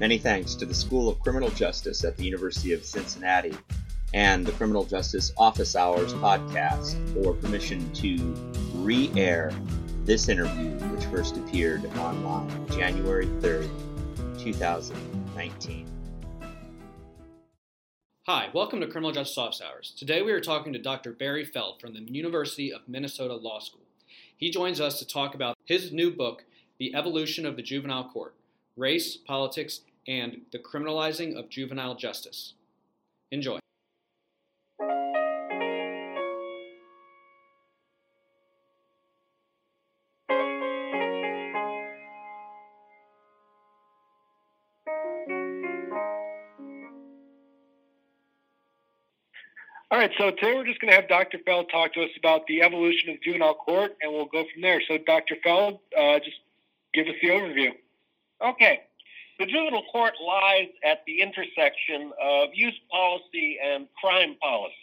Many thanks to the School of Criminal Justice at the University of Cincinnati and the Criminal Justice Office Hours podcast for permission to re air this interview, which first appeared online January 3rd, 2019. Hi, welcome to Criminal Justice Office Hours. Today we are talking to Dr. Barry Feld from the University of Minnesota Law School. He joins us to talk about his new book, The Evolution of the Juvenile Court Race, Politics, and the Criminalizing of Juvenile Justice. Enjoy. All right, so today we're just going to have Dr. Feld talk to us about the evolution of juvenile court, and we'll go from there. So, Dr. Feld, uh, just give us the overview. Okay. The juvenile court lies at the intersection of youth policy and crime policy.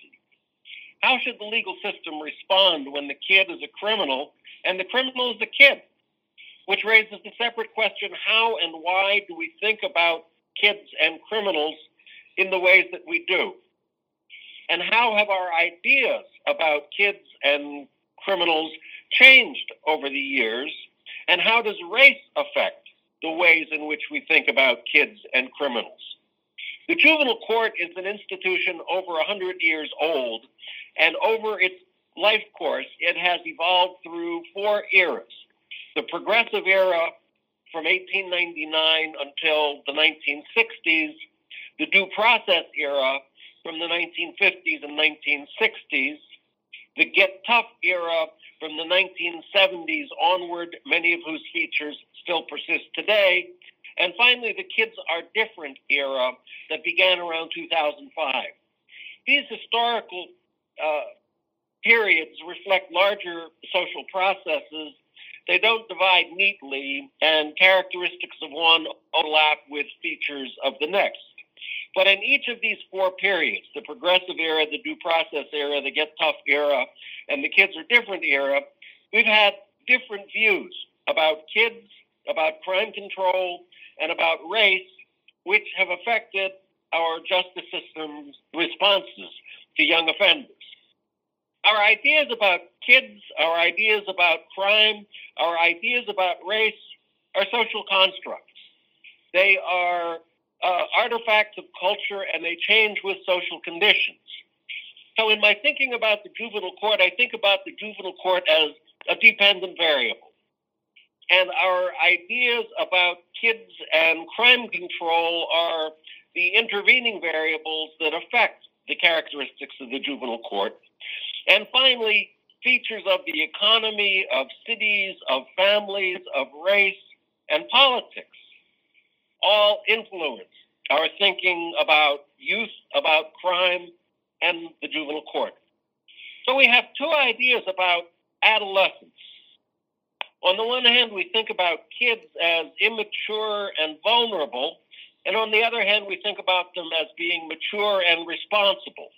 How should the legal system respond when the kid is a criminal and the criminal is a kid? Which raises the separate question how and why do we think about kids and criminals in the ways that we do? And how have our ideas about kids and criminals changed over the years? And how does race affect the ways in which we think about kids and criminals? The juvenile court is an institution over 100 years old, and over its life course, it has evolved through four eras. The progressive era from 1899 until the 1960s, the due process era from the 1950s and 1960s, the Get Tough era from the 1970s onward, many of whose features still persist today, and finally the Kids Are Different era that began around 2005. These historical uh, periods reflect larger social processes. They don't divide neatly, and characteristics of one overlap with features of the next. But in each of these four periods, the progressive era, the due process era, the get tough era, and the kids are different era, we've had different views about kids, about crime control, and about race, which have affected our justice system's responses to young offenders. Our ideas about kids, our ideas about crime, our ideas about race are social constructs. They are uh, artifacts of culture and they change with social conditions. So, in my thinking about the juvenile court, I think about the juvenile court as a dependent variable. And our ideas about kids and crime control are the intervening variables that affect the characteristics of the juvenile court. And finally, features of the economy, of cities, of families, of race, and politics all influence our thinking about youth, about crime, and the juvenile court. So we have two ideas about adolescence. On the one hand, we think about kids as immature and vulnerable, and on the other hand, we think about them as being mature and responsible.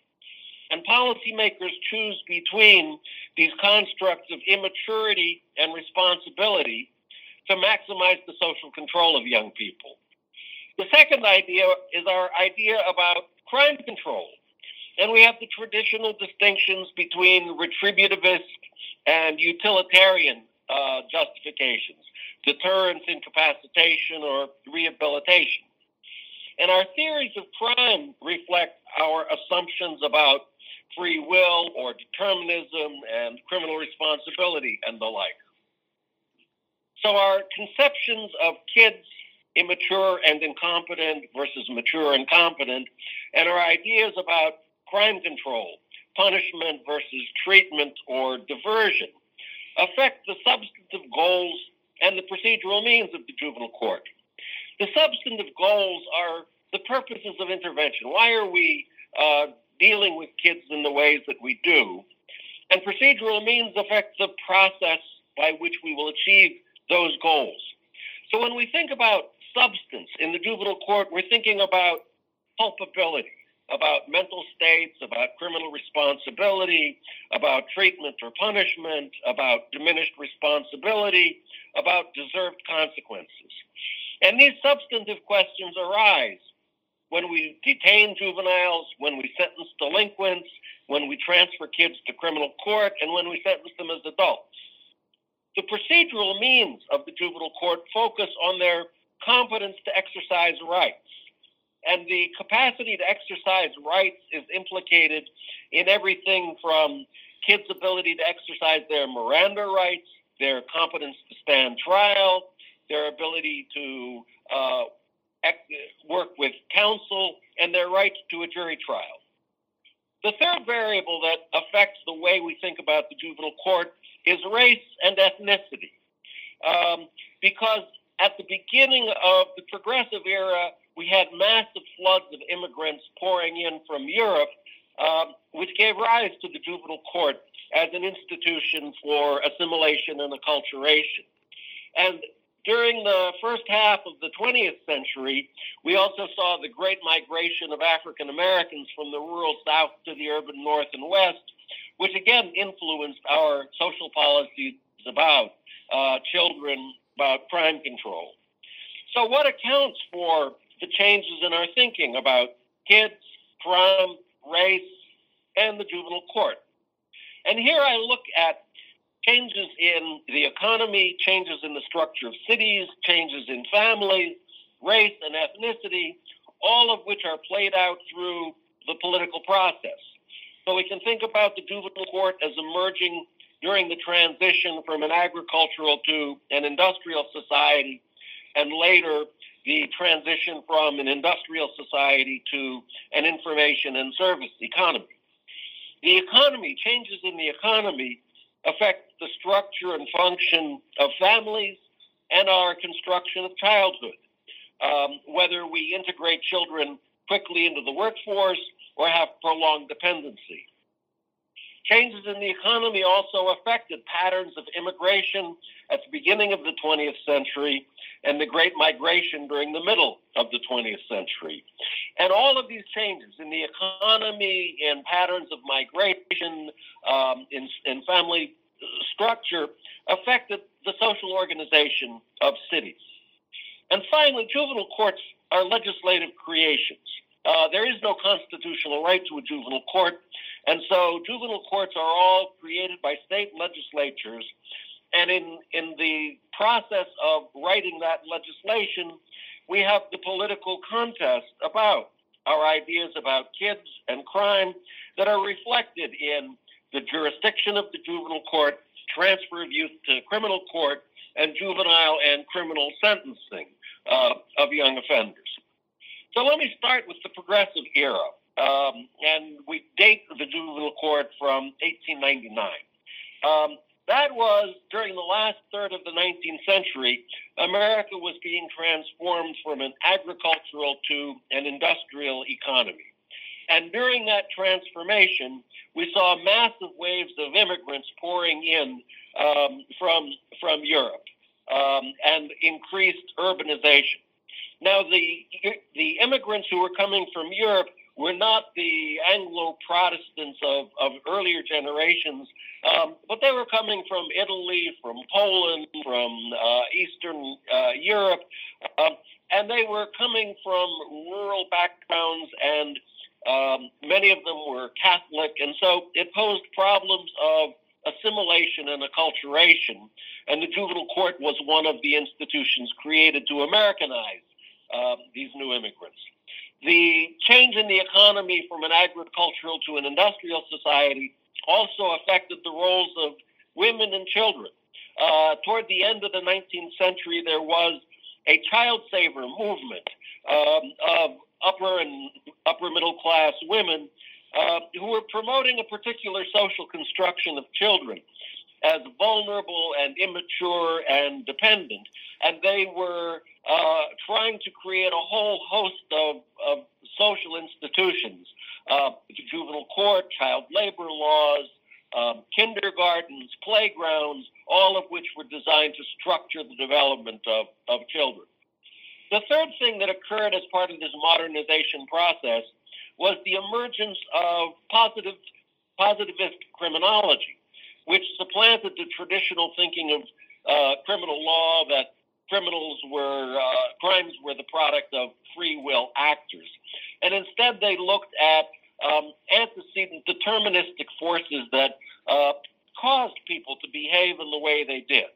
And policymakers choose between these constructs of immaturity and responsibility to maximize the social control of young people. The second idea is our idea about crime control. And we have the traditional distinctions between retributivist and utilitarian uh, justifications deterrence, incapacitation, or rehabilitation. And our theories of crime reflect our assumptions about free will or determinism and criminal responsibility and the like. So our conceptions of kids immature and incompetent versus mature and competent, and our ideas about crime control, punishment versus treatment or diversion affect the substantive goals and the procedural means of the juvenile court. The substantive goals are the purposes of intervention. Why are we uh, dealing with kids in the ways that we do? And procedural means affect the process by which we will achieve those goals. So when we think about substance in the juvenile court, we're thinking about culpability, about mental states, about criminal responsibility, about treatment or punishment, about diminished responsibility, about deserved consequences. And these substantive questions arise when we detain juveniles, when we sentence delinquents, when we transfer kids to criminal court, and when we sentence them as adults. The procedural means of the juvenile court focus on their competence to exercise rights. And the capacity to exercise rights is implicated in everything from kids' ability to exercise their Miranda rights, their competence to stand trial, their ability to uh, work with counsel, and their rights to a jury trial. The third variable that affects the way we think about the juvenile court is race and ethnicity. Um, because at the beginning of the progressive era, we had massive floods of immigrants pouring in from Europe, um, which gave rise to the juvenile court as an institution for assimilation and acculturation. And during the first half of the 20th century, we also saw the great migration of African Americans from the rural South to the urban North and West, which again influenced our social policies about uh, children, about crime control. So, what accounts for the changes in our thinking about kids, crime, race, and the juvenile court? And here I look at changes in the economy, changes in the structure of cities, changes in families, race, and ethnicity, all of which are played out through the political process. So we can think about the juvenile court as emerging during the transition from an agricultural to an industrial society, and later the transition from an industrial society to an information and service economy. The economy, changes in the economy, affect the structure and function of families and our construction of childhood. Um, whether we integrate children quickly into the workforce or have prolonged dependency. Changes in the economy also affected patterns of immigration at the beginning of the 20th century and the Great Migration during the middle of the 20th century. And all of these changes in the economy, in patterns of migration, um, in, in family structure affected the social organization of cities. And finally, juvenile courts are legislative creations. Uh, there is no constitutional right to a juvenile court, and so juvenile courts are all created by state legislatures. And in, in the process of writing that legislation, we have the political contest about our ideas about kids and crime that are reflected in the jurisdiction of the juvenile court, transfer of youth to criminal court, and juvenile and criminal sentencing uh, of young offenders. So let me start with the progressive era. Um, and we date the juvenile court from 1899. Um, that was during the last third of the 19th century, America was being transformed from an agricultural to an industrial economy. And during that transformation, we saw massive waves of immigrants pouring in um, from, from Europe um, and increased urbanization. Now, the, the immigrants who were coming from Europe were not the Anglo Protestants of, of earlier generations, um, but they were coming from Italy, from Poland, from uh, Eastern uh, Europe, um, and they were coming from rural backgrounds, and um, many of them were Catholic, and so it posed problems of assimilation and acculturation. And the juvenile court was one of the institutions created to Americanize um, these new immigrants. The change in the economy from an agricultural to an industrial society also affected the roles of women and children. Uh, toward the end of the 19th century, there was a child saver movement um, of upper and upper middle class women uh, who were promoting a particular social construction of children as vulnerable and immature and dependent. And they were uh, trying to create a whole host of, of social institutions, uh, juvenile court, child labor laws, um, kindergartens, playgrounds, all of which were designed to structure the development of, of children. The third thing that occurred as part of this modernization process was the emergence of positive, positivist criminology, which supplanted the traditional thinking of uh, criminal law that criminals were uh, crimes were the product of free will actors, and instead they looked at um, antecedent deterministic forces that uh, caused people to behave in the way they did.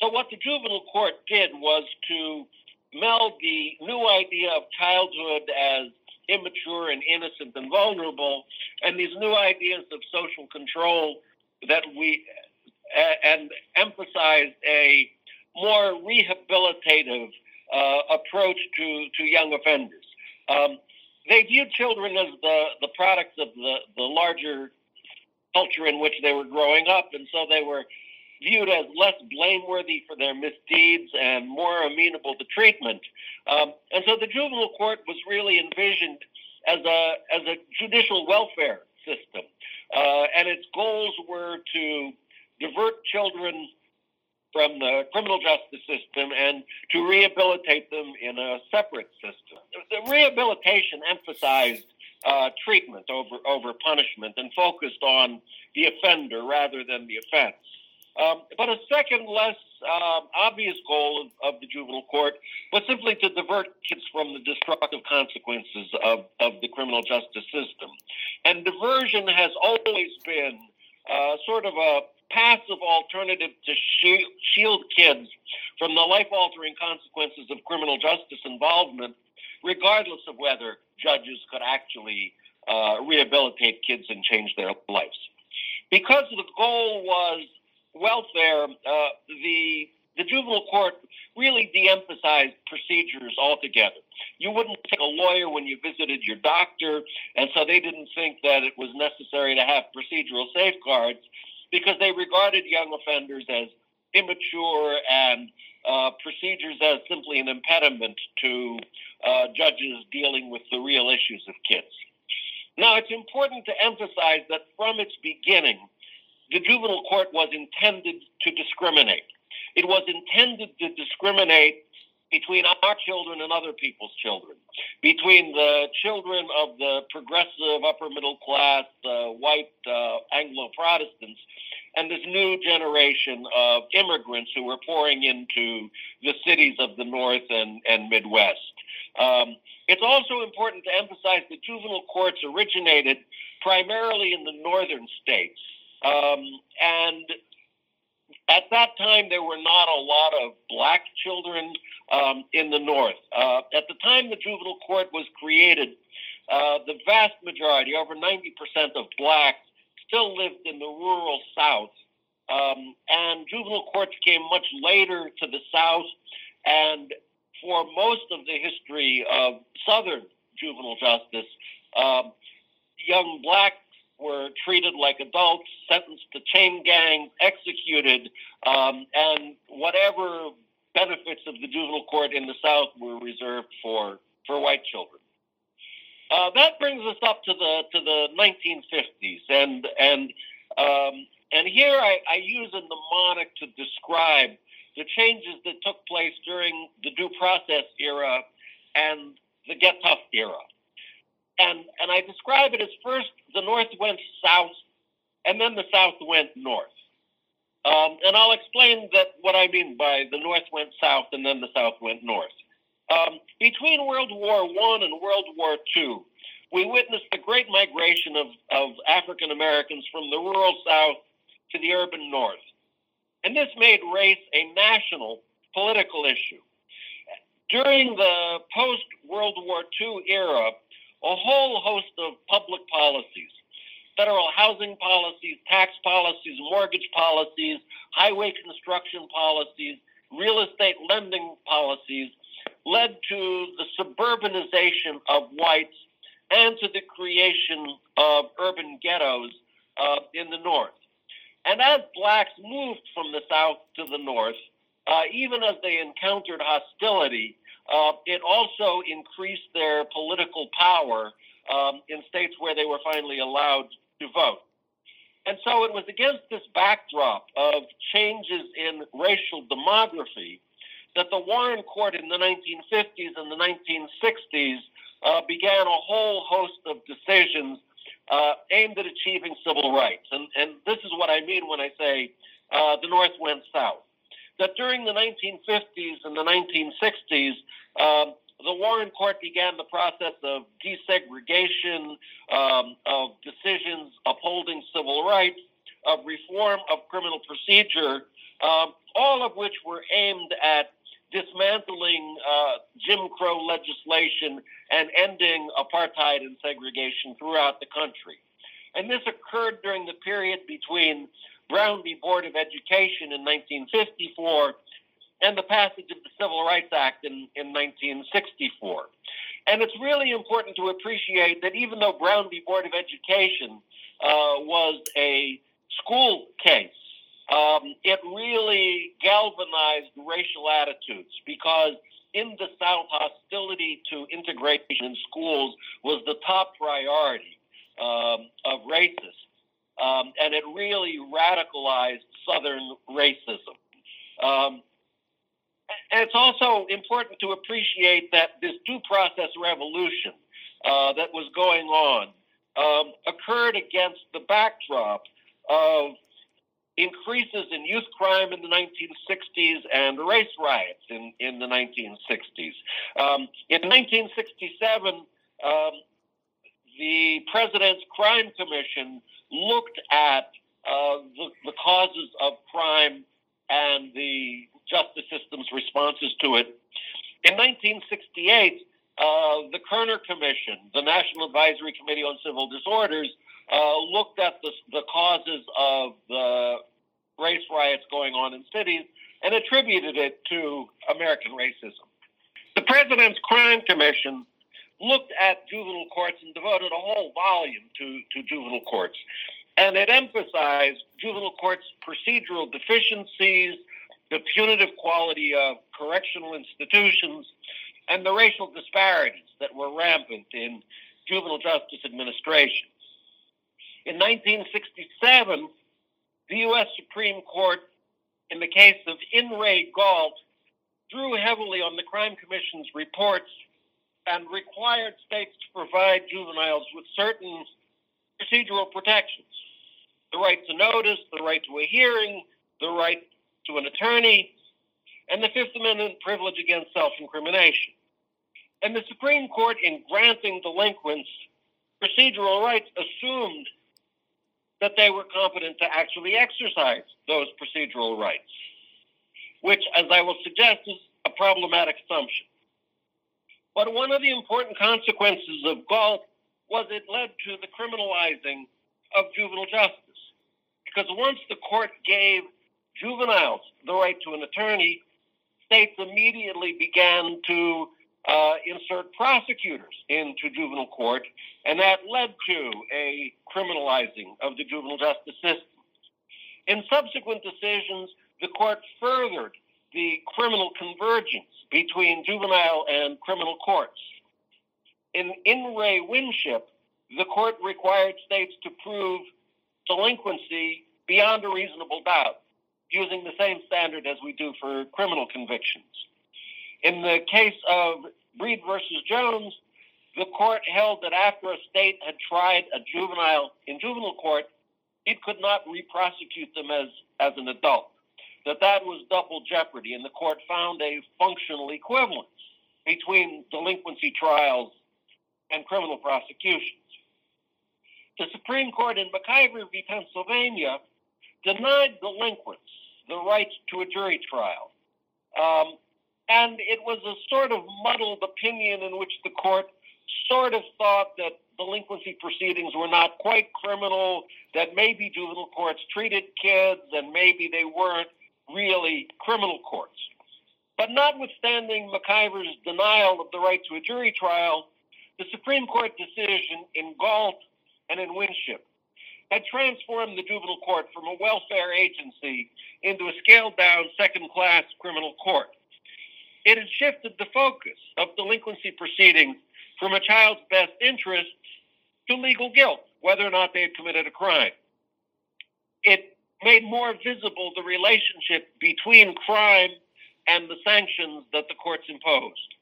So what the juvenile court did was to meld the new idea of childhood as immature and innocent and vulnerable, and these new ideas of social control that we and emphasize a more rehabilitative uh, approach to, to young offenders. Um, they viewed children as the, the products of the, the larger culture in which they were growing up, and so they were viewed as less blameworthy for their misdeeds and more amenable to treatment. Um, and so the juvenile court was really envisioned as a as a judicial welfare system, uh, and its goals were to divert children from the criminal justice system and to rehabilitate them in a separate system. The rehabilitation emphasized uh, treatment over over punishment and focused on the offender rather than the offense. Um, but a second, less uh, obvious goal of, of, the juvenile court was simply to divert kids from the destructive consequences of, of the criminal justice system. And diversion has always been uh, sort of a passive alternative to shield kids from the life altering consequences of criminal justice involvement, regardless of whether judges could actually uh, rehabilitate kids and change their lives. Because the goal was welfare, uh, the the juvenile court really de-emphasized procedures altogether. You wouldn't take a lawyer when you visited your doctor, and so they didn't think that it was necessary to have procedural safeguards because they regarded young offenders as immature and uh, procedures as simply an impediment to uh, judges dealing with the real issues of kids. Now, it's important to emphasize that from its beginning, the juvenile court was intended to discriminate. It was intended to discriminate between our children and other people's children, between the children of the progressive upper middle class, the white uh, Anglo Protestants, and this new generation of immigrants who were pouring into the cities of the North and, and Midwest. Um, it's also important to emphasize that juvenile courts originated primarily in the northern states. Um, and at that time, there were not a lot of black children um, in the North. Uh, at the time the juvenile court was created, uh, the vast majority, over 90% of blacks, still lived in the rural South. Um, and juvenile courts came much later to the South. And for most of the history of Southern juvenile justice, um, young blacks were treated like adults, sentenced to chain gangs, executed, um, and whatever benefits of the juvenile court in the South were reserved for, for white children. Uh, that brings us up to the to the 1950s, and and um, and here I, I use a mnemonic to describe the changes that took place during the due process era and the get tough era. And and I describe it as first the North went south, and then the South went north. Um, and I'll explain that what I mean by the North went south and then the South went north. Um, between World War One and World War Two, we witnessed the great migration of, of African Americans from the rural South to the urban North. And this made race a national political issue. During the post World War II era, a whole host of public policies federal housing policies, tax policies, mortgage policies, highway construction policies, real estate lending policies led to the suburbanization of whites and to the creation of urban ghettos uh, in the north. And as blacks moved from the south to the north, uh, even as they encountered hostility, uh, it also increased their political power um, in states where they were finally allowed to vote. And so it was against this backdrop of changes in racial demography that the Warren Court in the 1950s and the 1960s uh, began a whole host of decisions uh, aimed at achieving civil rights. And, and this is what I mean when I say uh, the North went south. That during the 1950s and the 1960s, um, the Warren Court began the process of desegregation, um, of decisions upholding civil rights, of reform of criminal procedure, um, all of which were aimed at dismantling uh, Jim Crow legislation and ending apartheid and segregation throughout the country. And this occurred during the period between Brown v. Board of Education in 1954 and the passage of the Civil Rights Act in, in 1964. And it's really important to appreciate that even though Brown v. Board of Education uh, was a school case, um, it really galvanized racial attitudes because in the South, hostility to integration in schools was the top priority um, of racists. Um, and it really radicalized Southern racism. Um, and it's also important to appreciate that this due process revolution uh, that was going on um, occurred against the backdrop of increases in youth crime in the 1960s and race riots in, in the 1960s. Um, in 1967, um, the President's Crime Commission looked at uh, the, the causes of crime and the justice system's responses to it. In 1968, uh, the Kerner Commission, the National Advisory Committee on Civil Disorders, uh, looked at the, the causes of the race riots going on in cities and attributed it to American racism. The President's Crime Commission looked at juvenile courts and devoted a whole volume to, to juvenile courts. And it emphasized juvenile courts' procedural deficiencies, the punitive quality of correctional institutions, and the racial disparities that were rampant in juvenile justice administration. In 1967, the U.S. Supreme Court, in the case of In re Gault, drew heavily on the Crime Commission's reports and required states to provide juveniles with certain procedural protections the right to notice, the right to a hearing, the right to an attorney, and the Fifth Amendment privilege against self incrimination. And the Supreme Court, in granting delinquents procedural rights, assumed that they were competent to actually exercise those procedural rights, which, as I will suggest, is a problematic assumption. But one of the important consequences of Gault was it led to the criminalizing of juvenile justice. Because once the court gave juveniles the right to an attorney, states immediately began to uh, insert prosecutors into juvenile court, and that led to a criminalizing of the juvenile justice system. In subsequent decisions, the court furthered the criminal convergence between juvenile and criminal courts. In In re Winship, the court required states to prove delinquency beyond a reasonable doubt, using the same standard as we do for criminal convictions. In the case of Breed versus Jones, the court held that after a state had tried a juvenile in juvenile court, it could not re-prosecute them as, as an adult. That that was double jeopardy, and the court found a functional equivalence between delinquency trials and criminal prosecutions. The Supreme Court in McKeiver v. Pennsylvania denied delinquents the right to a jury trial. Um, and it was a sort of muddled opinion in which the court sort of thought that delinquency proceedings were not quite criminal, that maybe juvenile courts treated kids and maybe they weren't really criminal courts. But notwithstanding McKeiver's denial of the right to a jury trial, the Supreme Court decision in Gault and in Winship had transformed the juvenile court from a welfare agency into a scaled down second class criminal court. It had shifted the focus of delinquency proceedings from a child's best interests to legal guilt, whether or not they had committed a crime. It made more visible the relationship between crime and the sanctions that the courts imposed.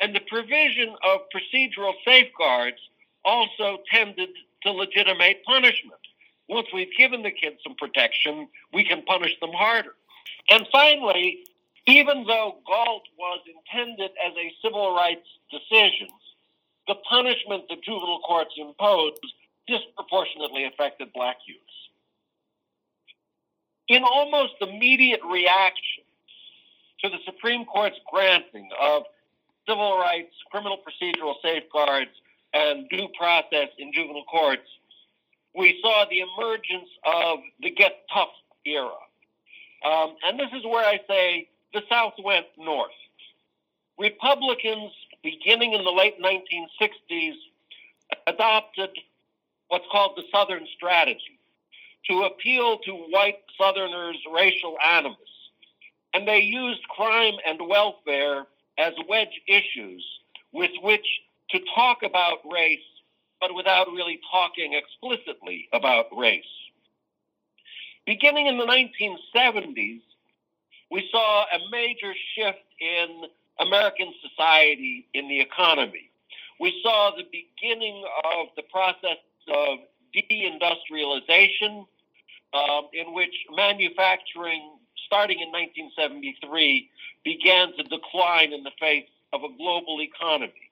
And the provision of procedural safeguards also tended to legitimate punishment. Once we've given the kids some protection, we can punish them harder. And finally, even though Gault was intended as a civil rights decision, the punishment the juvenile courts imposed disproportionately affected black youths. In almost immediate reaction to the Supreme Court's granting of civil rights, criminal procedural safeguards, and due process in juvenile courts, we saw the emergence of the get tough era. Um, and this is where I say the South went north. Republicans, beginning in the late 1960s, adopted what's called the Southern strategy to appeal to white Southerners' racial animus. And they used crime and welfare as wedge issues with which to talk about race, but without really talking explicitly about race. Beginning in the 1970s, we saw a major shift in American society in the economy. We saw the beginning of the process of deindustrialization, uh, in which manufacturing, starting in 1973, began to decline in the face of a global economy.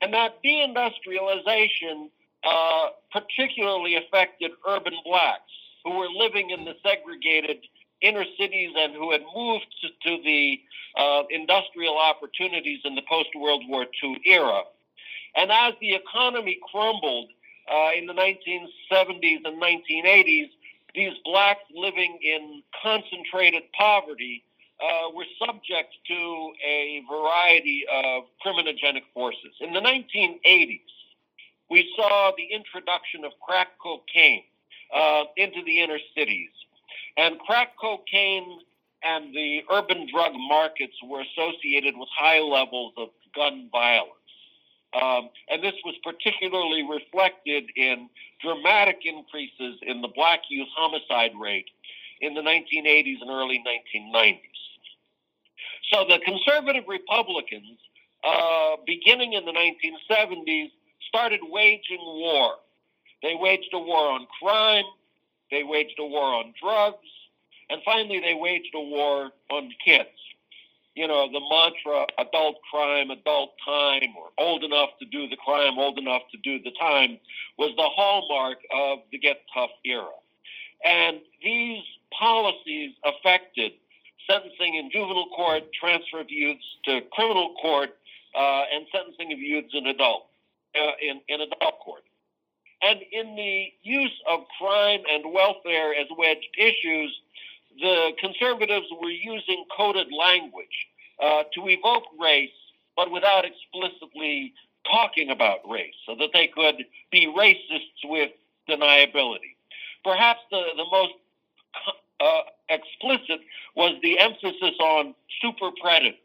And that deindustrialization uh, particularly affected urban blacks who were living in the segregated inner cities and who had moved to, to the uh, industrial opportunities in the post World War II era. And as the economy crumbled uh, in the 1970s and 1980s, these blacks living in concentrated poverty uh, were subject to a variety of criminogenic forces. In the 1980s, we saw the introduction of crack cocaine uh, into the inner cities. And crack cocaine and the urban drug markets were associated with high levels of gun violence. Um, and this was particularly reflected in dramatic increases in the black youth homicide rate in the 1980s and early 1990s. So the conservative Republicans, uh, beginning in the 1970s, started waging war. They waged a war on crime, they waged a war on drugs, and finally they waged a war on kids. You know, the mantra adult crime, adult time, or old enough to do the crime, old enough to do the time, was the hallmark of the Get Tough era. And these policies affected sentencing in juvenile court, transfer of youths to criminal court, uh, and sentencing of youths in adult uh, in, in adult court. And in the use of crime and welfare as wedged issues, the conservatives were using coded language uh, to evoke race, but without explicitly talking about race, so that they could be racists with deniability. Perhaps the, the most uh, explicit was the emphasis on super predators.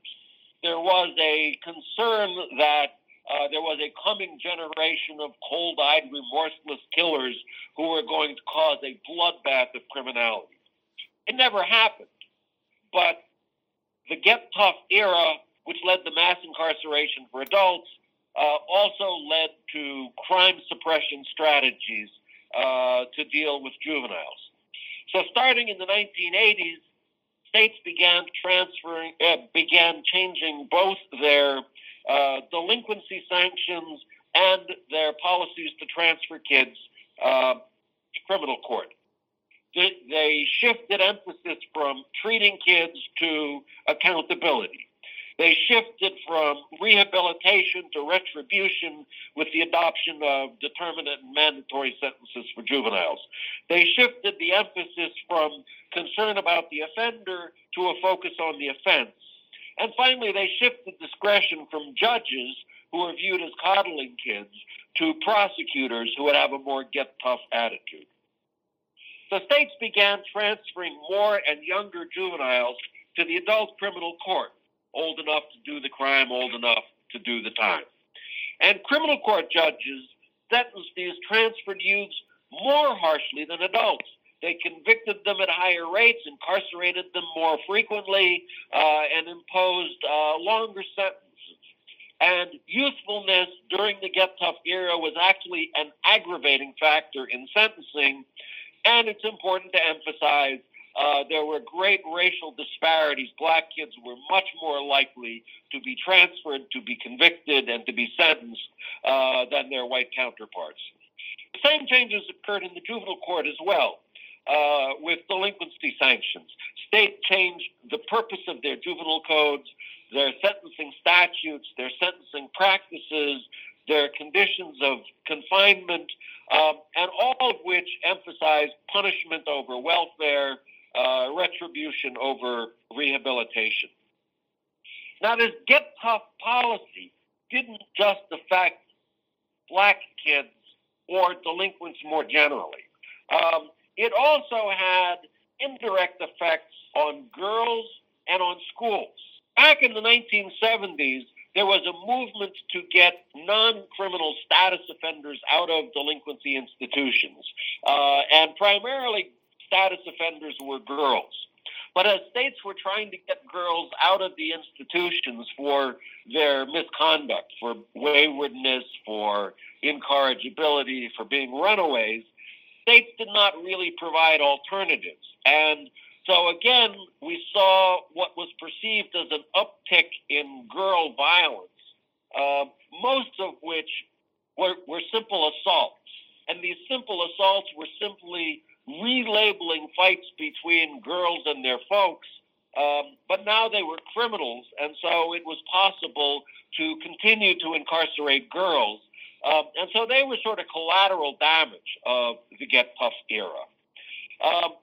There was a concern that uh, there was a coming generation of cold eyed, remorseless killers who were going to cause a bloodbath of criminality. It never happened. But the Get Tough era, which led to mass incarceration for adults, uh, also led to crime suppression strategies uh, to deal with juveniles. So starting in the 1980s, states began transferring, uh, began changing both their uh, delinquency sanctions and their policies to transfer kids uh, to criminal court. They, shifted emphasis from treating kids to accountability. They shifted from rehabilitation to retribution with the adoption of determinate and mandatory sentences for juveniles. They shifted the emphasis from concern about the offender to a focus on the offense. And finally, they shifted discretion from judges who are viewed as coddling kids to prosecutors who would have a more get tough attitude. The states began transferring more and younger juveniles to the adult criminal court, old enough to do the crime, old enough to do the time. And criminal court judges sentenced these transferred youths more harshly than adults. They convicted them at higher rates, incarcerated them more frequently, uh, and imposed uh, longer sentences. And youthfulness during the Get Tough era was actually an aggravating factor in sentencing. And it's important to emphasize uh, there were great racial disparities. Black kids were much more likely to be transferred, to be convicted, and to be sentenced uh, than their white counterparts. The same changes occurred in the juvenile court as well. Uh, with delinquency sanctions. State changed the purpose of their juvenile codes, their sentencing statutes, their sentencing practices, their conditions of confinement, um, and all of which emphasize punishment over welfare, uh, retribution over rehabilitation. Now, this get tough policy didn't just affect black kids or delinquents more generally. Um, it also had indirect effects on girls and on schools. Back in the 1970s, there was a movement to get non criminal status offenders out of delinquency institutions. Uh, and primarily, status offenders were girls. But as states were trying to get girls out of the institutions for their misconduct, for waywardness, for incorrigibility, for being runaways, states did not really provide alternatives. And so again, we saw what was perceived as an uptick in girl violence, uh, most of which were, were simple assaults. And these simple assaults were simply relabeling fights between girls and their folks. Um, but now they were criminals, and so it was possible to continue to incarcerate girls um, and so they were sort of collateral damage of the Get Tough era. Um,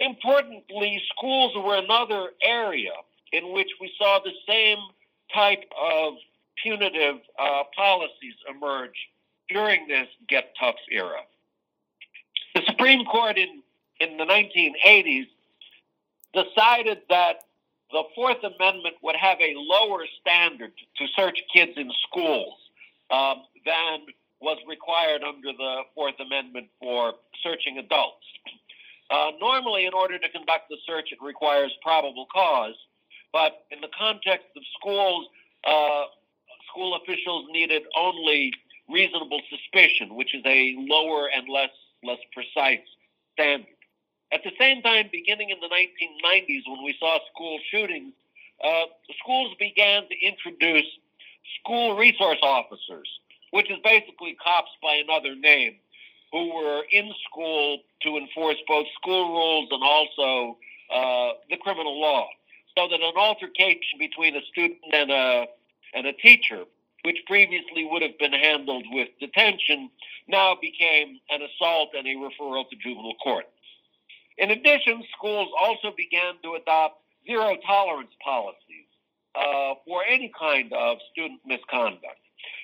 importantly, schools were another area in which we saw the same type of punitive uh, policies emerge during this Get Tough era. The Supreme Court in, in the 1980s decided that the Fourth Amendment would have a lower standard to search kids in schools um, than was required under the Fourth Amendment for searching adults. Uh, normally, in order to conduct the search, it requires probable cause, but in the context of schools, uh, school officials needed only reasonable suspicion, which is a lower and less less precise standard. At the same time, beginning in the 1990s, when we saw school shootings, uh, schools began to introduce school resource officers, which is basically cops by another name, who were in school to enforce both school rules and also uh, the criminal law. So that an altercation between a student and a and a teacher, which previously would have been handled with detention, now became an assault and a referral to juvenile court. In addition, schools also began to adopt zero tolerance policies uh, for any kind of student misconduct.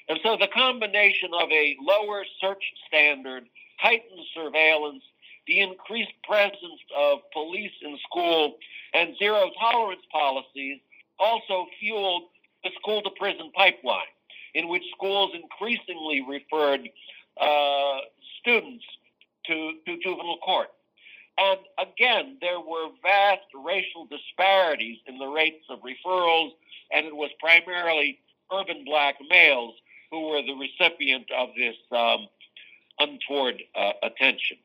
And so the combination of a lower search standard, heightened surveillance, the increased presence of police in school, and zero tolerance policies also fueled the school to prison pipeline, in which schools increasingly referred uh, students to, to juvenile court. And again, there were vast racial disparities in the rates of referrals, and it was primarily urban black males who were the recipient of this um, untoward uh, attention.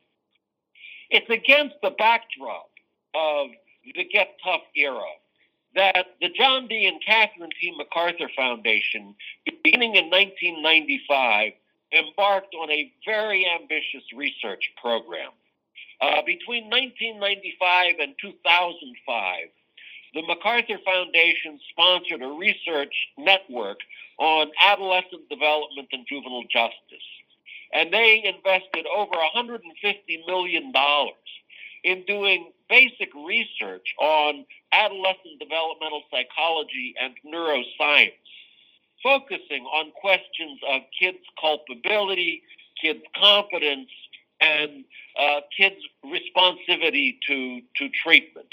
It's against the backdrop of the Get Tough era that the John D. and Catherine T. MacArthur Foundation, beginning in 1995, embarked on a very ambitious research program. Uh, between 1995 and 2005, the MacArthur Foundation sponsored a research network on adolescent development and juvenile justice. And they invested over $150 million in doing basic research on adolescent developmental psychology and neuroscience. focusing on questions of kids' culpability, kids' competence, and uh, kids' responsivity to, to treatment.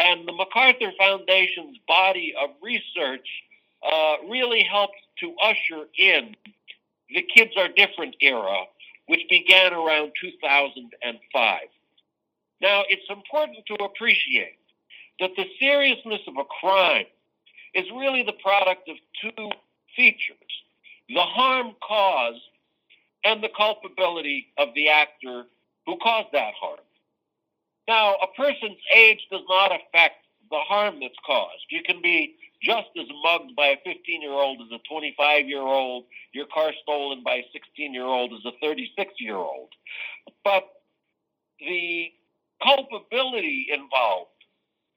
And the MacArthur Foundation's body of research uh, really helped to usher in the Kids Are Different era, which began around 2005. Now, it's important to appreciate that the seriousness of a crime is really the product of two features the harm caused and the culpability of the actor who caused that harm. Now, a person's age does not affect the harm that's caused. You can be just as mugged by a 15 year old as a 25 year old, your car stolen by a 16 year old as a 36 year old. But the culpability involved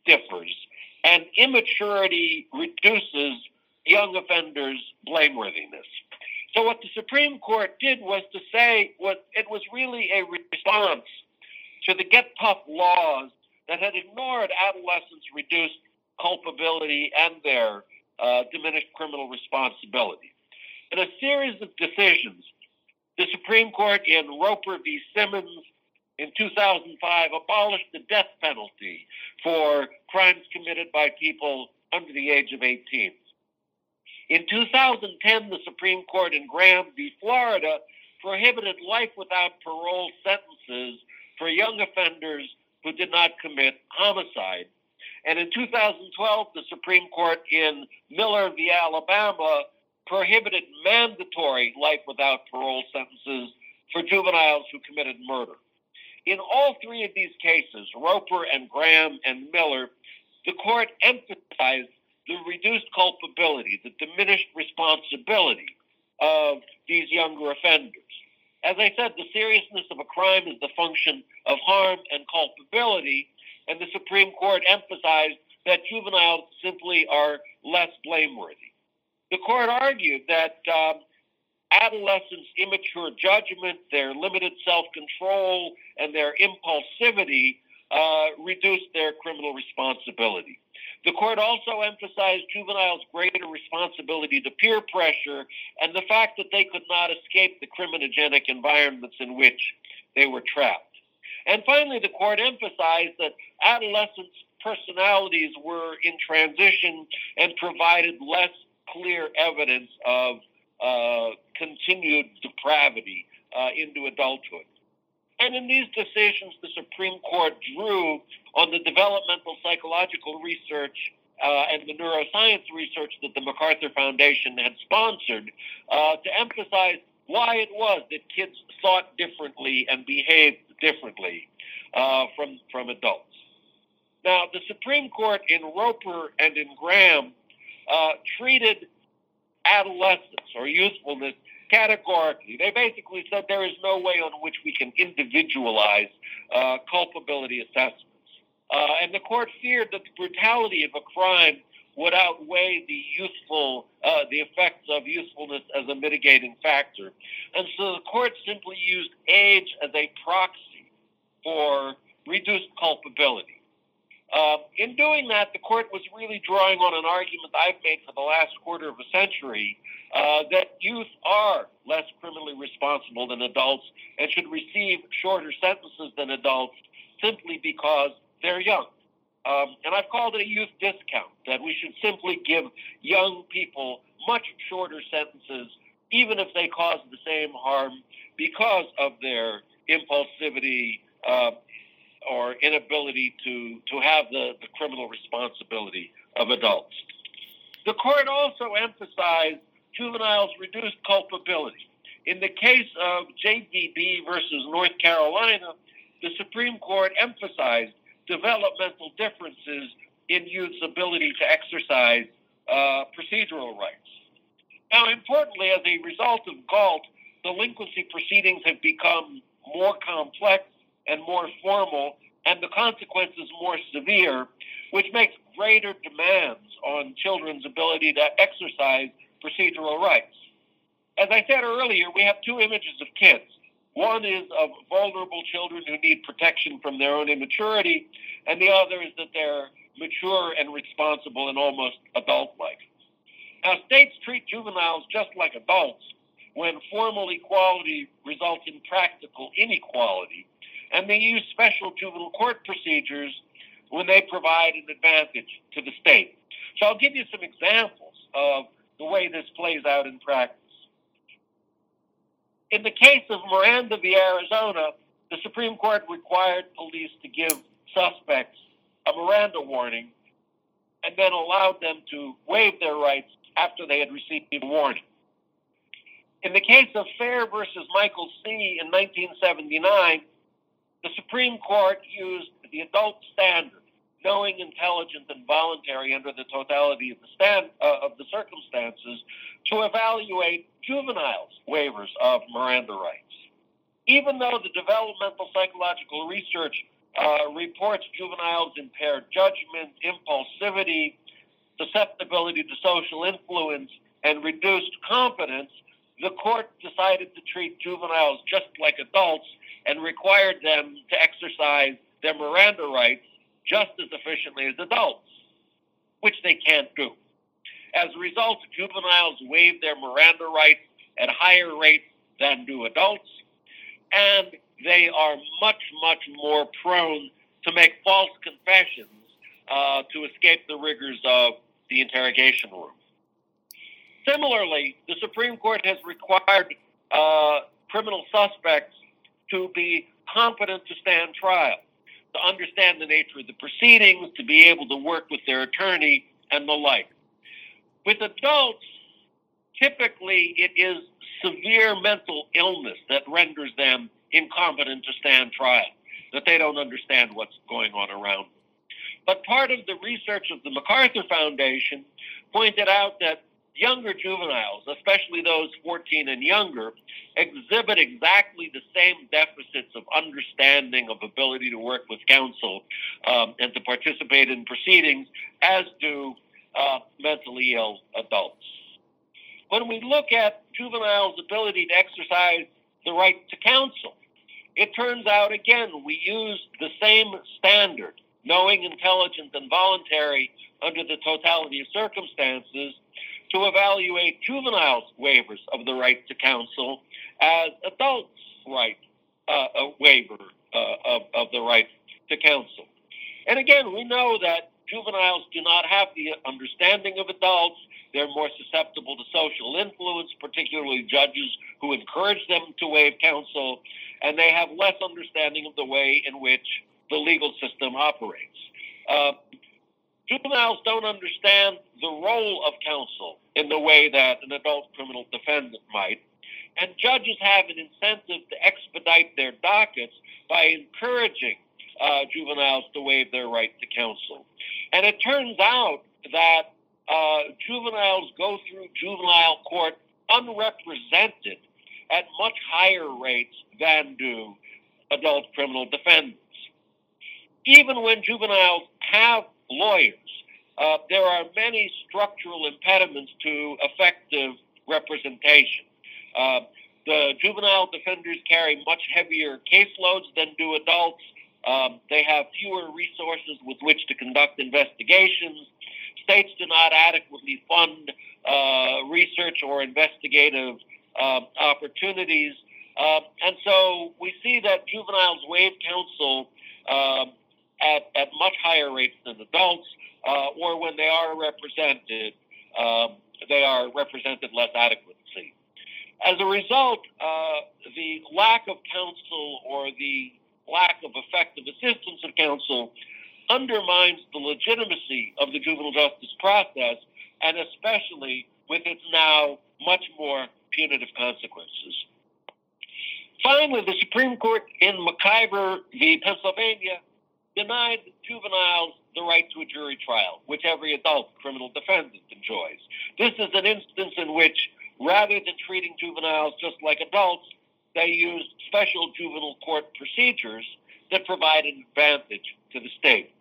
differs, and immaturity reduces young offenders' blameworthiness. So what the Supreme Court did was to say what it was really a response to the get tough laws that had ignored adolescents' reduced culpability and their uh, diminished criminal responsibility. In a series of decisions, the Supreme Court in Roper v. Simmons in 2005 abolished the death penalty for crimes committed by people under the age of 18. In 2010, the Supreme Court in Graham v. Florida prohibited life without parole sentences for young offenders who did not commit homicide. And in 2012, the Supreme Court in Miller v. Alabama prohibited mandatory life without parole sentences for juveniles who committed murder. In all three of these cases, Roper and Graham and Miller, the court emphasized the reduced culpability, the diminished responsibility of these younger offenders. As I said, the seriousness of a crime is the function of harm and culpability, and the Supreme Court emphasized that juveniles simply are less blameworthy. The court argued that um, adolescents' immature judgment, their limited self control, and their impulsivity uh, reduced their criminal responsibility. The court also emphasized juveniles' greater responsibility to peer pressure and the fact that they could not escape the criminogenic environments in which they were trapped. And finally, the court emphasized that adolescents' personalities were in transition and provided less clear evidence of uh, continued depravity uh, into adulthood. And in these decisions, the Supreme Court drew on the developmental psychological research uh, and the neuroscience research that the MacArthur Foundation had sponsored uh, to emphasize why it was that kids thought differently and behaved differently uh, from, from adults. Now, the Supreme Court in Roper and in Graham uh, treated adolescence or youthfulness categorically. They basically said there is no way on which we can individualize uh, culpability assessments. Uh, and the court feared that the brutality of a crime would outweigh the useful, uh, the effects of usefulness as a mitigating factor. And so the court simply used age as a proxy for reduced culpability. Uh, in doing that, the court was really drawing on an argument I've made for the last quarter of a century uh, that youth are less criminally responsible than adults and should receive shorter sentences than adults simply because they're young. Um, and I've called it a youth discount, that we should simply give young people much shorter sentences, even if they cause the same harm because of their impulsivity uh, or inability to, to have the, the criminal responsibility of adults. The court also emphasized juveniles' reduced culpability. In the case of JDB versus North Carolina, the Supreme Court emphasized developmental differences in youth's ability to exercise uh, procedural rights. Now, importantly, as a result of Gault, delinquency proceedings have become more complex and more formal, and the consequences more severe, which makes greater demands on children's ability to exercise procedural rights. As I said earlier, we have two images of kids. One is of vulnerable children who need protection from their own immaturity, and the other is that they're mature and responsible and almost adult like. Now, states treat juveniles just like adults when formal equality results in practical inequality, and they use special juvenile court procedures when they provide an advantage to the state. So I'll give you some examples of the way this plays out in practice. In the case of Miranda v. Arizona, the Supreme Court required police to give suspects a Miranda warning and then allowed them to waive their rights after they had received a warning. In the case of Fare v. Michael C. in 1979, the Supreme Court used the adult standard knowing, intelligent, and voluntary under the totality of the, stand, uh, of the circumstances to evaluate juveniles' waivers of Miranda rights. Even though the developmental psychological research uh, reports juveniles' impaired judgment, impulsivity, susceptibility to social influence, and reduced competence, the court decided to treat juveniles just like adults and required them to exercise their Miranda rights just as efficiently as adults, which they can't do. As a result, juveniles waive their Miranda rights at higher rates than do adults, and they are much, much more prone to make false confessions uh, to escape the rigors of the interrogation room. Similarly, the Supreme Court has required uh, criminal suspects to be competent to stand trial to understand the nature of the proceedings, to be able to work with their attorney, and the like. With adults, typically it is severe mental illness that renders them incompetent to stand trial, that they don't understand what's going on around them. But part of the research of the MacArthur Foundation pointed out that younger juveniles, especially those 14 and younger, exhibit exactly the same deficits of understanding, of ability to work with counsel, um, and to participate in proceedings as do uh, mentally ill adults. When we look at juveniles' ability to exercise the right to counsel, it turns out again we use the same standard, knowing, intelligent, and voluntary under the totality of circumstances to evaluate juveniles' waivers of the right to counsel as adults' right uh, a waiver uh, of, of the right to counsel. And again, we know that juveniles do not have the understanding of adults. They're more susceptible to social influence, particularly judges who encourage them to waive counsel, and they have less understanding of the way in which the legal system operates. Uh, juveniles don't understand the role of counsel in the way that an adult criminal defendant might. And judges have an incentive to expedite their dockets by encouraging uh, juveniles to waive their right to counsel. And it turns out that uh, juveniles go through juvenile court unrepresented at much higher rates than do adult criminal defendants. Even when juveniles have lawyers, uh, there are many structural impediments to effective representation. Uh, the juvenile defenders carry much heavier caseloads than do adults. Um, they have fewer resources with which to conduct investigations. States do not adequately fund uh, research or investigative um, opportunities. Um, and so we see that juveniles waive counsel um, at, at much higher rates than adults uh, or when they are represented, um, they are represented less adequately. As a result, uh, the lack of counsel or the lack of effective assistance of counsel undermines the legitimacy of the juvenile justice process, and especially with its now much more punitive consequences. Finally, the Supreme Court in McKeiver v. Pennsylvania denied juveniles the right to a jury trial, which every adult criminal defendant enjoys. This is an instance in which, rather than treating juveniles just like adults, they used special juvenile court procedures that provide an advantage to the state.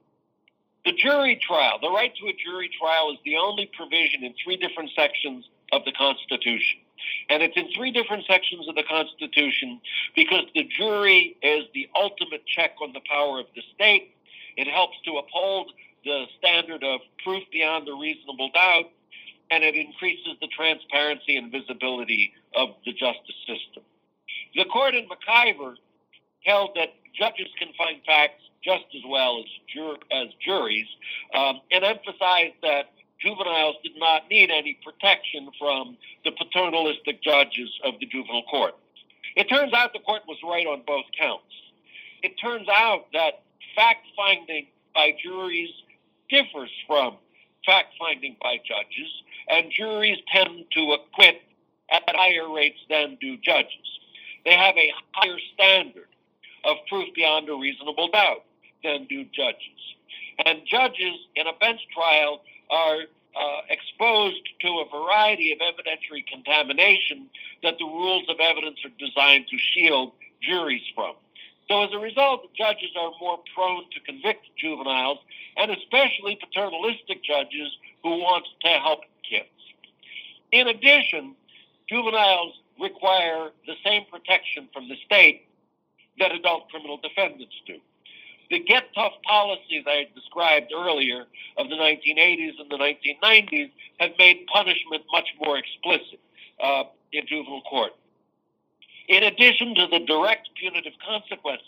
The jury trial, the right to a jury trial, is the only provision in three different sections of the Constitution. And it's in three different sections of the Constitution because the jury is the ultimate check on the power of the state it helps to uphold the standard of proof beyond a reasonable doubt. and it increases the transparency and visibility of the justice system. The court in McKeiver held that judges can find facts just as well as, jur- as juries um, and emphasized that juveniles did not need any protection from the paternalistic judges of the juvenile court. It turns out the court was right on both counts. It turns out that fact finding by juries differs from fact finding by judges, and juries tend to acquit at higher rates than do judges. They have a higher standard of proof beyond a reasonable doubt than do judges. And judges in a bench trial are uh, exposed to a variety of evidentiary contamination that the rules of evidence are designed to shield juries from. So, as a result, judges are more prone to convict juveniles, and especially paternalistic judges who want to help kids. In addition, juveniles require the same protection from the state that adult criminal defendants do. The get tough policies I described earlier of the 1980s and the 1990s have made punishment much more explicit uh, in juvenile court. In addition to the direct punitive consequences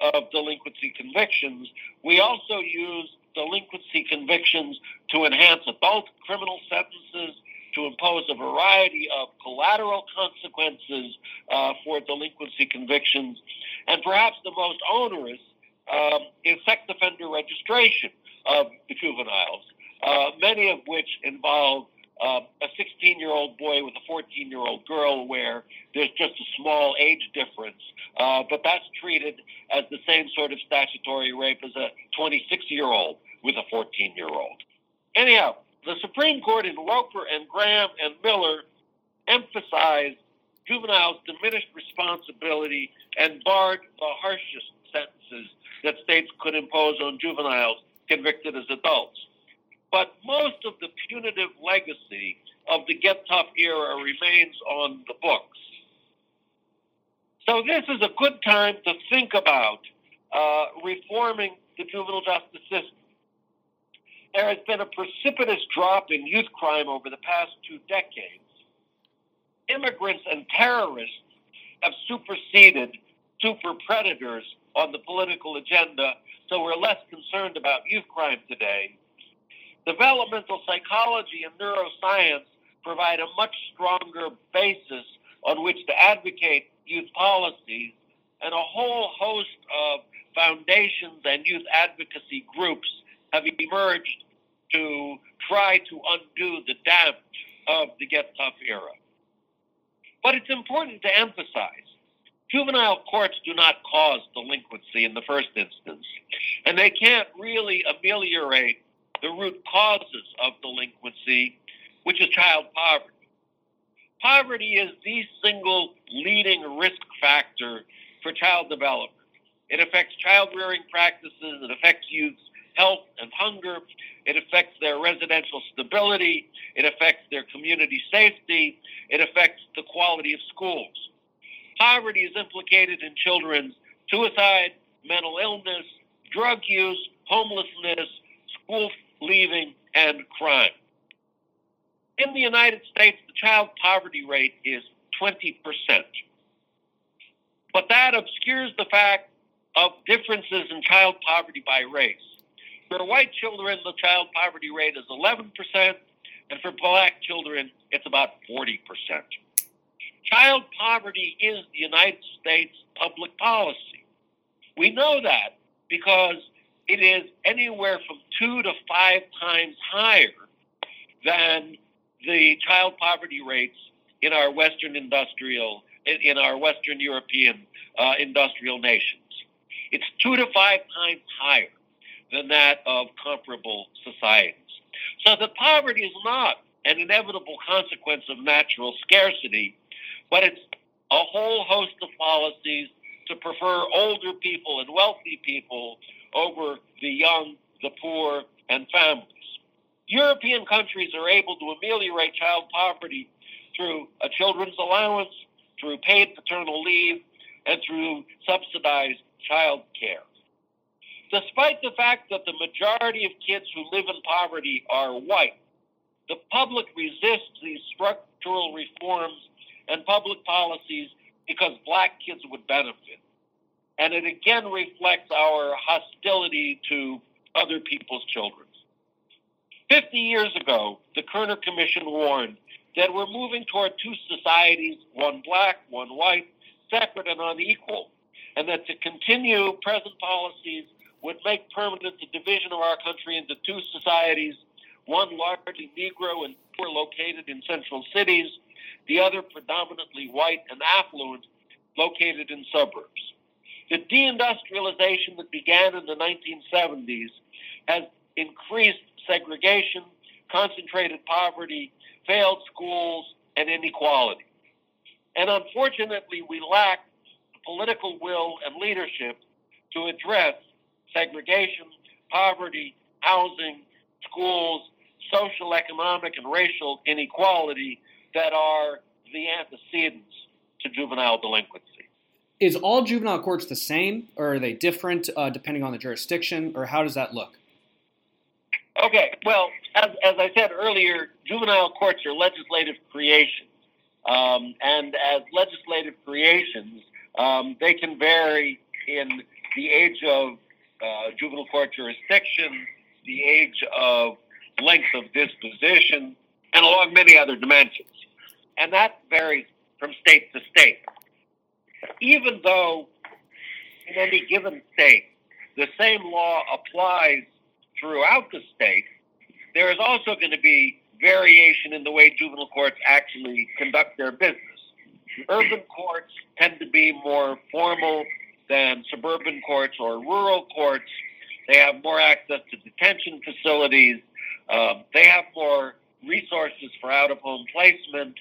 of delinquency convictions, we also use delinquency convictions to enhance adult criminal sentences, to impose a variety of collateral consequences uh, for delinquency convictions, and perhaps the most onerous um, is sex offender registration of the juveniles, uh, many of which involve uh, a 16 year old boy with a 14 year old girl where there's just a small age difference. Uh, but that's treated as the same sort of statutory rape as a 26 year old with a 14 year old. Anyhow, the Supreme Court in Roper and Graham and Miller emphasized juveniles' diminished responsibility and barred the harshest sentences that states could impose on juveniles convicted as adults. But most of the punitive legacy of the Get Tough era remains on the books. So this is a good time to think about uh, reforming the juvenile justice system. There has been a precipitous drop in youth crime over the past two decades. Immigrants and terrorists have superseded super predators on the political agenda, so we're less concerned about youth crime today. Developmental psychology and neuroscience provide a much stronger basis on which to advocate youth policies, and a whole host of foundations and youth advocacy groups have emerged to try to undo the damage of the Get Tough era. But it's important to emphasize juvenile courts do not cause delinquency in the first instance, and they can't really ameliorate the root causes of delinquency, which is child poverty. Poverty is the single leading risk factor for child development. It affects child rearing practices, it affects youth's health and hunger, it affects their residential stability, it affects their community safety, it affects the quality of schools. Poverty is implicated in children's suicide, mental illness, drug use, homelessness, school leaving, and crime. In the United States, the child poverty rate is 20%. But that obscures the fact of differences in child poverty by race. For white children, the child poverty rate is 11%, and for black children, it's about 40%. Child poverty is the United States public policy. We know that because it is anywhere from two to five times higher than the child poverty rates in our Western industrial, in our Western European uh, industrial nations. It's two to five times higher than that of comparable societies. So the poverty is not an inevitable consequence of natural scarcity, but it's a whole host of policies to prefer older people and wealthy people over the young, the poor, and families. European countries are able to ameliorate child poverty through a children's allowance, through paid paternal leave, and through subsidized child care. Despite the fact that the majority of kids who live in poverty are white, the public resists these structural reforms and public policies because black kids would benefit. And it again reflects our hostility to other people's children. 50 years ago, the Kerner Commission warned that we're moving toward two societies, one black, one white, separate and unequal, and that to continue present policies would make permanent the division of our country into two societies, one largely Negro and poor located in central cities, the other predominantly white and affluent located in suburbs. The deindustrialization that began in the 1970s has increased segregation, concentrated poverty, failed schools, and inequality. And unfortunately, we lack the political will and leadership to address segregation, poverty, housing, schools, social, economic, and racial inequality that are the antecedents to juvenile delinquency. Is all juvenile courts the same, or are they different uh, depending on the jurisdiction, or how does that look? Okay, well, as, as I said earlier, juvenile courts are legislative creations. Um, and as legislative creations, um, they can vary in the age of uh, juvenile court jurisdiction, the age of length of disposition, and along many other dimensions. And that varies from state to state. Even though in any given state the same law applies throughout the state, there is also going to be variation in the way juvenile courts actually conduct their business. Urban courts tend to be more formal than suburban courts or rural courts. They have more access to detention facilities. Um, they have more resources for out of home placement.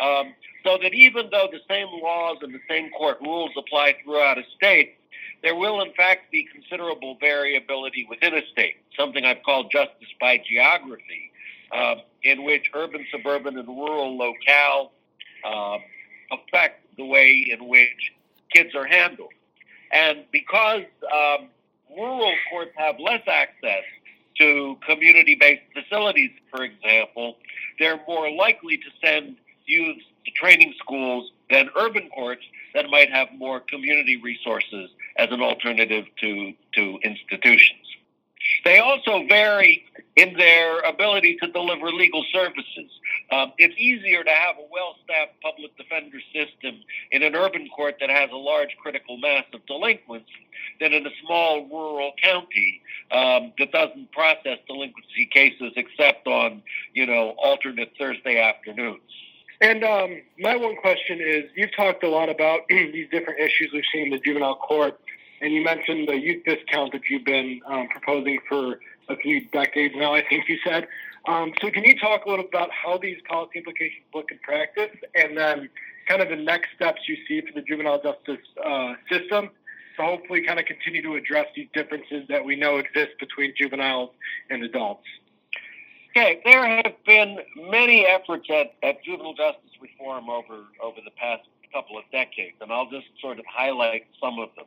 Um, so that even though the same laws and the same court rules apply throughout a state, there will in fact be considerable variability within a state, something I've called justice by geography, uh, in which urban, suburban, and rural locale uh, affect the way in which kids are handled. And because um, rural courts have less access to community based facilities, for example, they're more likely to send youth to training schools than urban courts that might have more community resources as an alternative to, to institutions. They also vary in their ability to deliver legal services. Um, it's easier to have a well staffed public defender system in an urban court that has a large critical mass of delinquents than in a small rural county um, that doesn't process delinquency cases except on, you know, alternate Thursday afternoons. And um, my one question is you've talked a lot about these different issues we've seen in the juvenile court, and you mentioned the youth discount that you've been um, proposing for a few decades now, I think you said. Um, so, can you talk a little about how these policy implications look in practice, and then kind of the next steps you see for the juvenile justice uh, system to hopefully kind of continue to address these differences that we know exist between juveniles and adults? Okay, there have been many efforts at, at juvenile justice reform over over the past couple of decades, and I'll just sort of highlight some of them.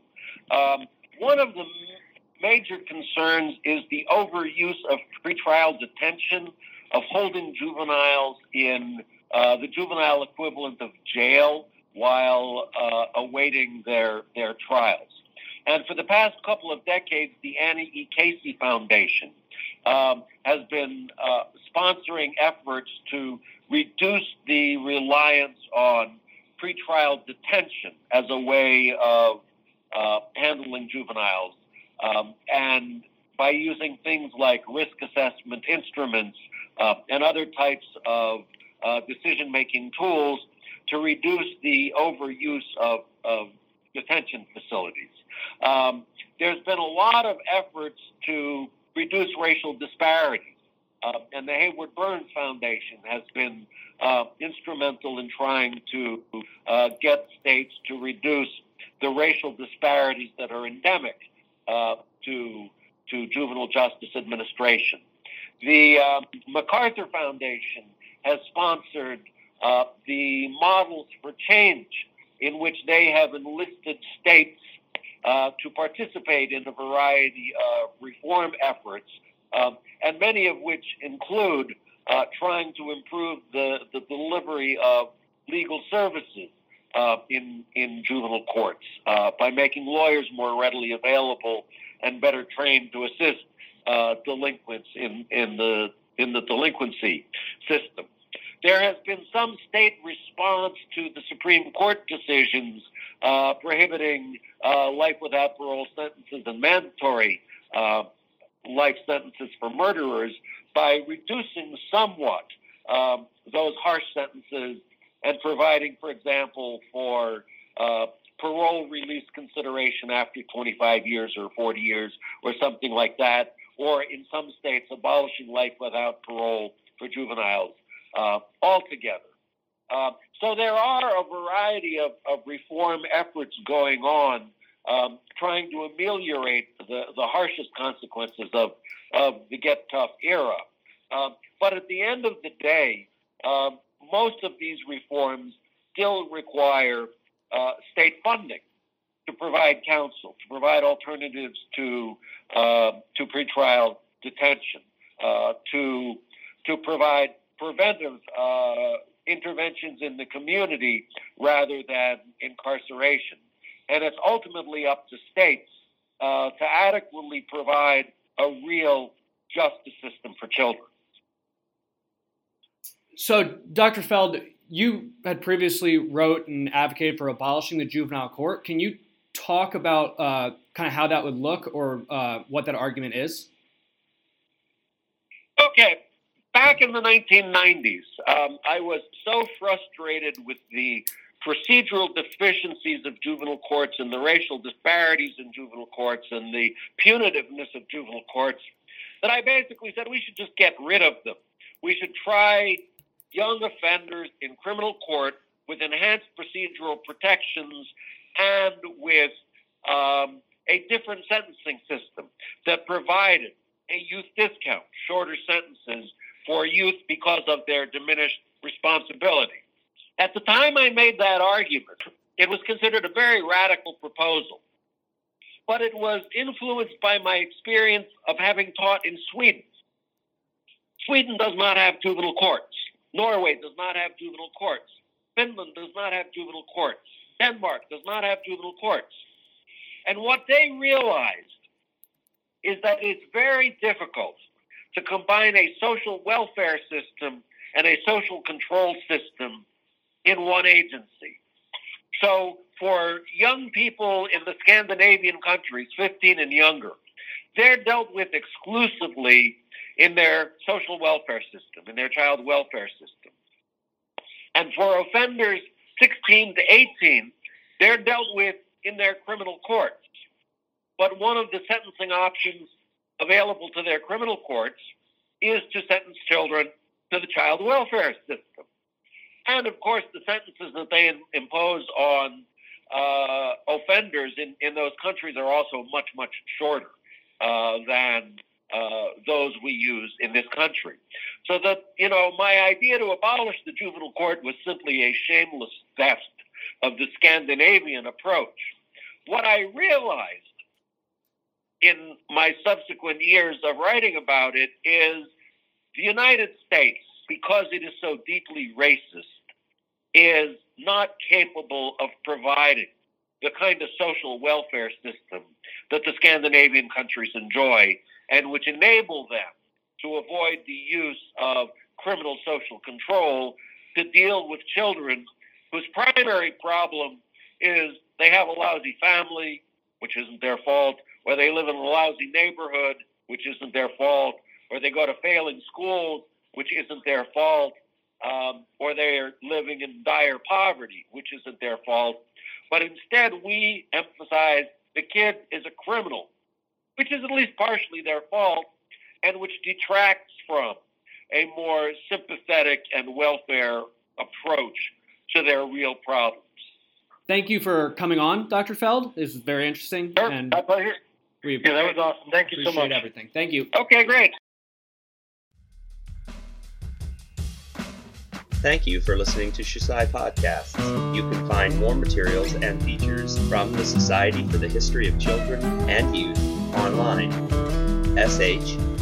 Um, one of the major concerns is the overuse of pretrial detention, of holding juveniles in uh, the juvenile equivalent of jail while uh, awaiting their their trials. And for the past couple of decades, the Annie E. Casey Foundation um, has been uh, sponsoring efforts to reduce the reliance on pretrial detention as a way of uh, handling juveniles. Um, and by using things like risk assessment instruments uh, and other types of uh, decision making tools to reduce the overuse of, of detention facilities. Um, there's been a lot of efforts to reduce racial disparities. Uh, and the Haywood Burns Foundation has been uh, instrumental in trying to uh, get states to reduce the racial disparities that are endemic uh, to, to juvenile justice administration. The uh, MacArthur Foundation has sponsored uh, the Models for Change, in which they have enlisted states uh, to participate in a variety of reform efforts, um, and many of which include uh, trying to improve the, the delivery of legal services uh, in, in juvenile courts uh, by making lawyers more readily available and better trained to assist uh, delinquents in, in, the, in the delinquency system. There has been some state response to the Supreme Court decisions uh, prohibiting uh, life without parole sentences and mandatory uh, life sentences for murderers by reducing somewhat um, those harsh sentences and providing, for example, for uh, parole release consideration after 25 years or 40 years or something like that, or in some states, abolishing life without parole for juveniles uh, altogether. Uh, so there are a variety of, of reform efforts going on um, trying to ameliorate the, the harshest consequences of, of the Get Tough era. Um, but at the end of the day, um, most of these reforms still require uh, state funding to provide counsel, to provide alternatives to uh, to pretrial detention, uh, to to provide preventive uh, interventions in the community rather than incarceration. And it's ultimately up to states uh, to adequately provide a real justice system for children. So, Dr. Feld, you had previously wrote and advocated for abolishing the juvenile court. Can you talk about uh, kind of how that would look or uh, what that argument is? Okay. Back in the 1990s, um, I was so frustrated with the procedural deficiencies of juvenile courts and the racial disparities in juvenile courts and the punitiveness of juvenile courts that I basically said we should just get rid of them. We should try young offenders in criminal court with enhanced procedural protections and with um, a different sentencing system that provided a youth discount, shorter sentences for youth because of their diminished responsibility. At the time I made that argument, it was considered a very radical proposal, but it was influenced by my experience of having taught in Sweden. Sweden does not have juvenile courts. Norway does not have juvenile courts. Finland does not have juvenile courts. Denmark does not have juvenile courts. And what they realized is that it's very difficult to combine a social welfare system and a social control system in one agency. So, for young people in the Scandinavian countries, 15 and younger, they're dealt with exclusively in their social welfare system, in their child welfare system. And for offenders 16 to 18, they're dealt with in their criminal courts. But one of the sentencing options available to their criminal courts is to sentence children to the child welfare system. And of course, the sentences that they impose on uh, offenders in, in those countries are also much, much shorter uh, than uh, those we use in this country. So that, you know, my idea to abolish the juvenile court was simply a shameless theft of the Scandinavian approach. What I realized in my subsequent years of writing about it is the United States, because it is so deeply racist, is not capable of providing the kind of social welfare system that the Scandinavian countries enjoy and which enable them to avoid the use of criminal social control to deal with children whose primary problem is they have a lousy family, which isn't their fault, or they live in a lousy neighborhood, which isn't their fault, or they go to failing schools, which isn't their fault, um, or they're living in dire poverty, which isn't their fault. But instead, we emphasize the kid is a criminal, which is at least partially their fault, and which detracts from a more sympathetic and welfare approach to their real problems. Thank you for coming on, Dr. Feld. This is very interesting. Sure, and. We yeah, that was awesome. Thank you so much. everything. Thank you. Okay, great. Thank you for listening to Shusai Podcasts. You can find more materials and features from the Society for the History of Children and Youth online, shcy.org.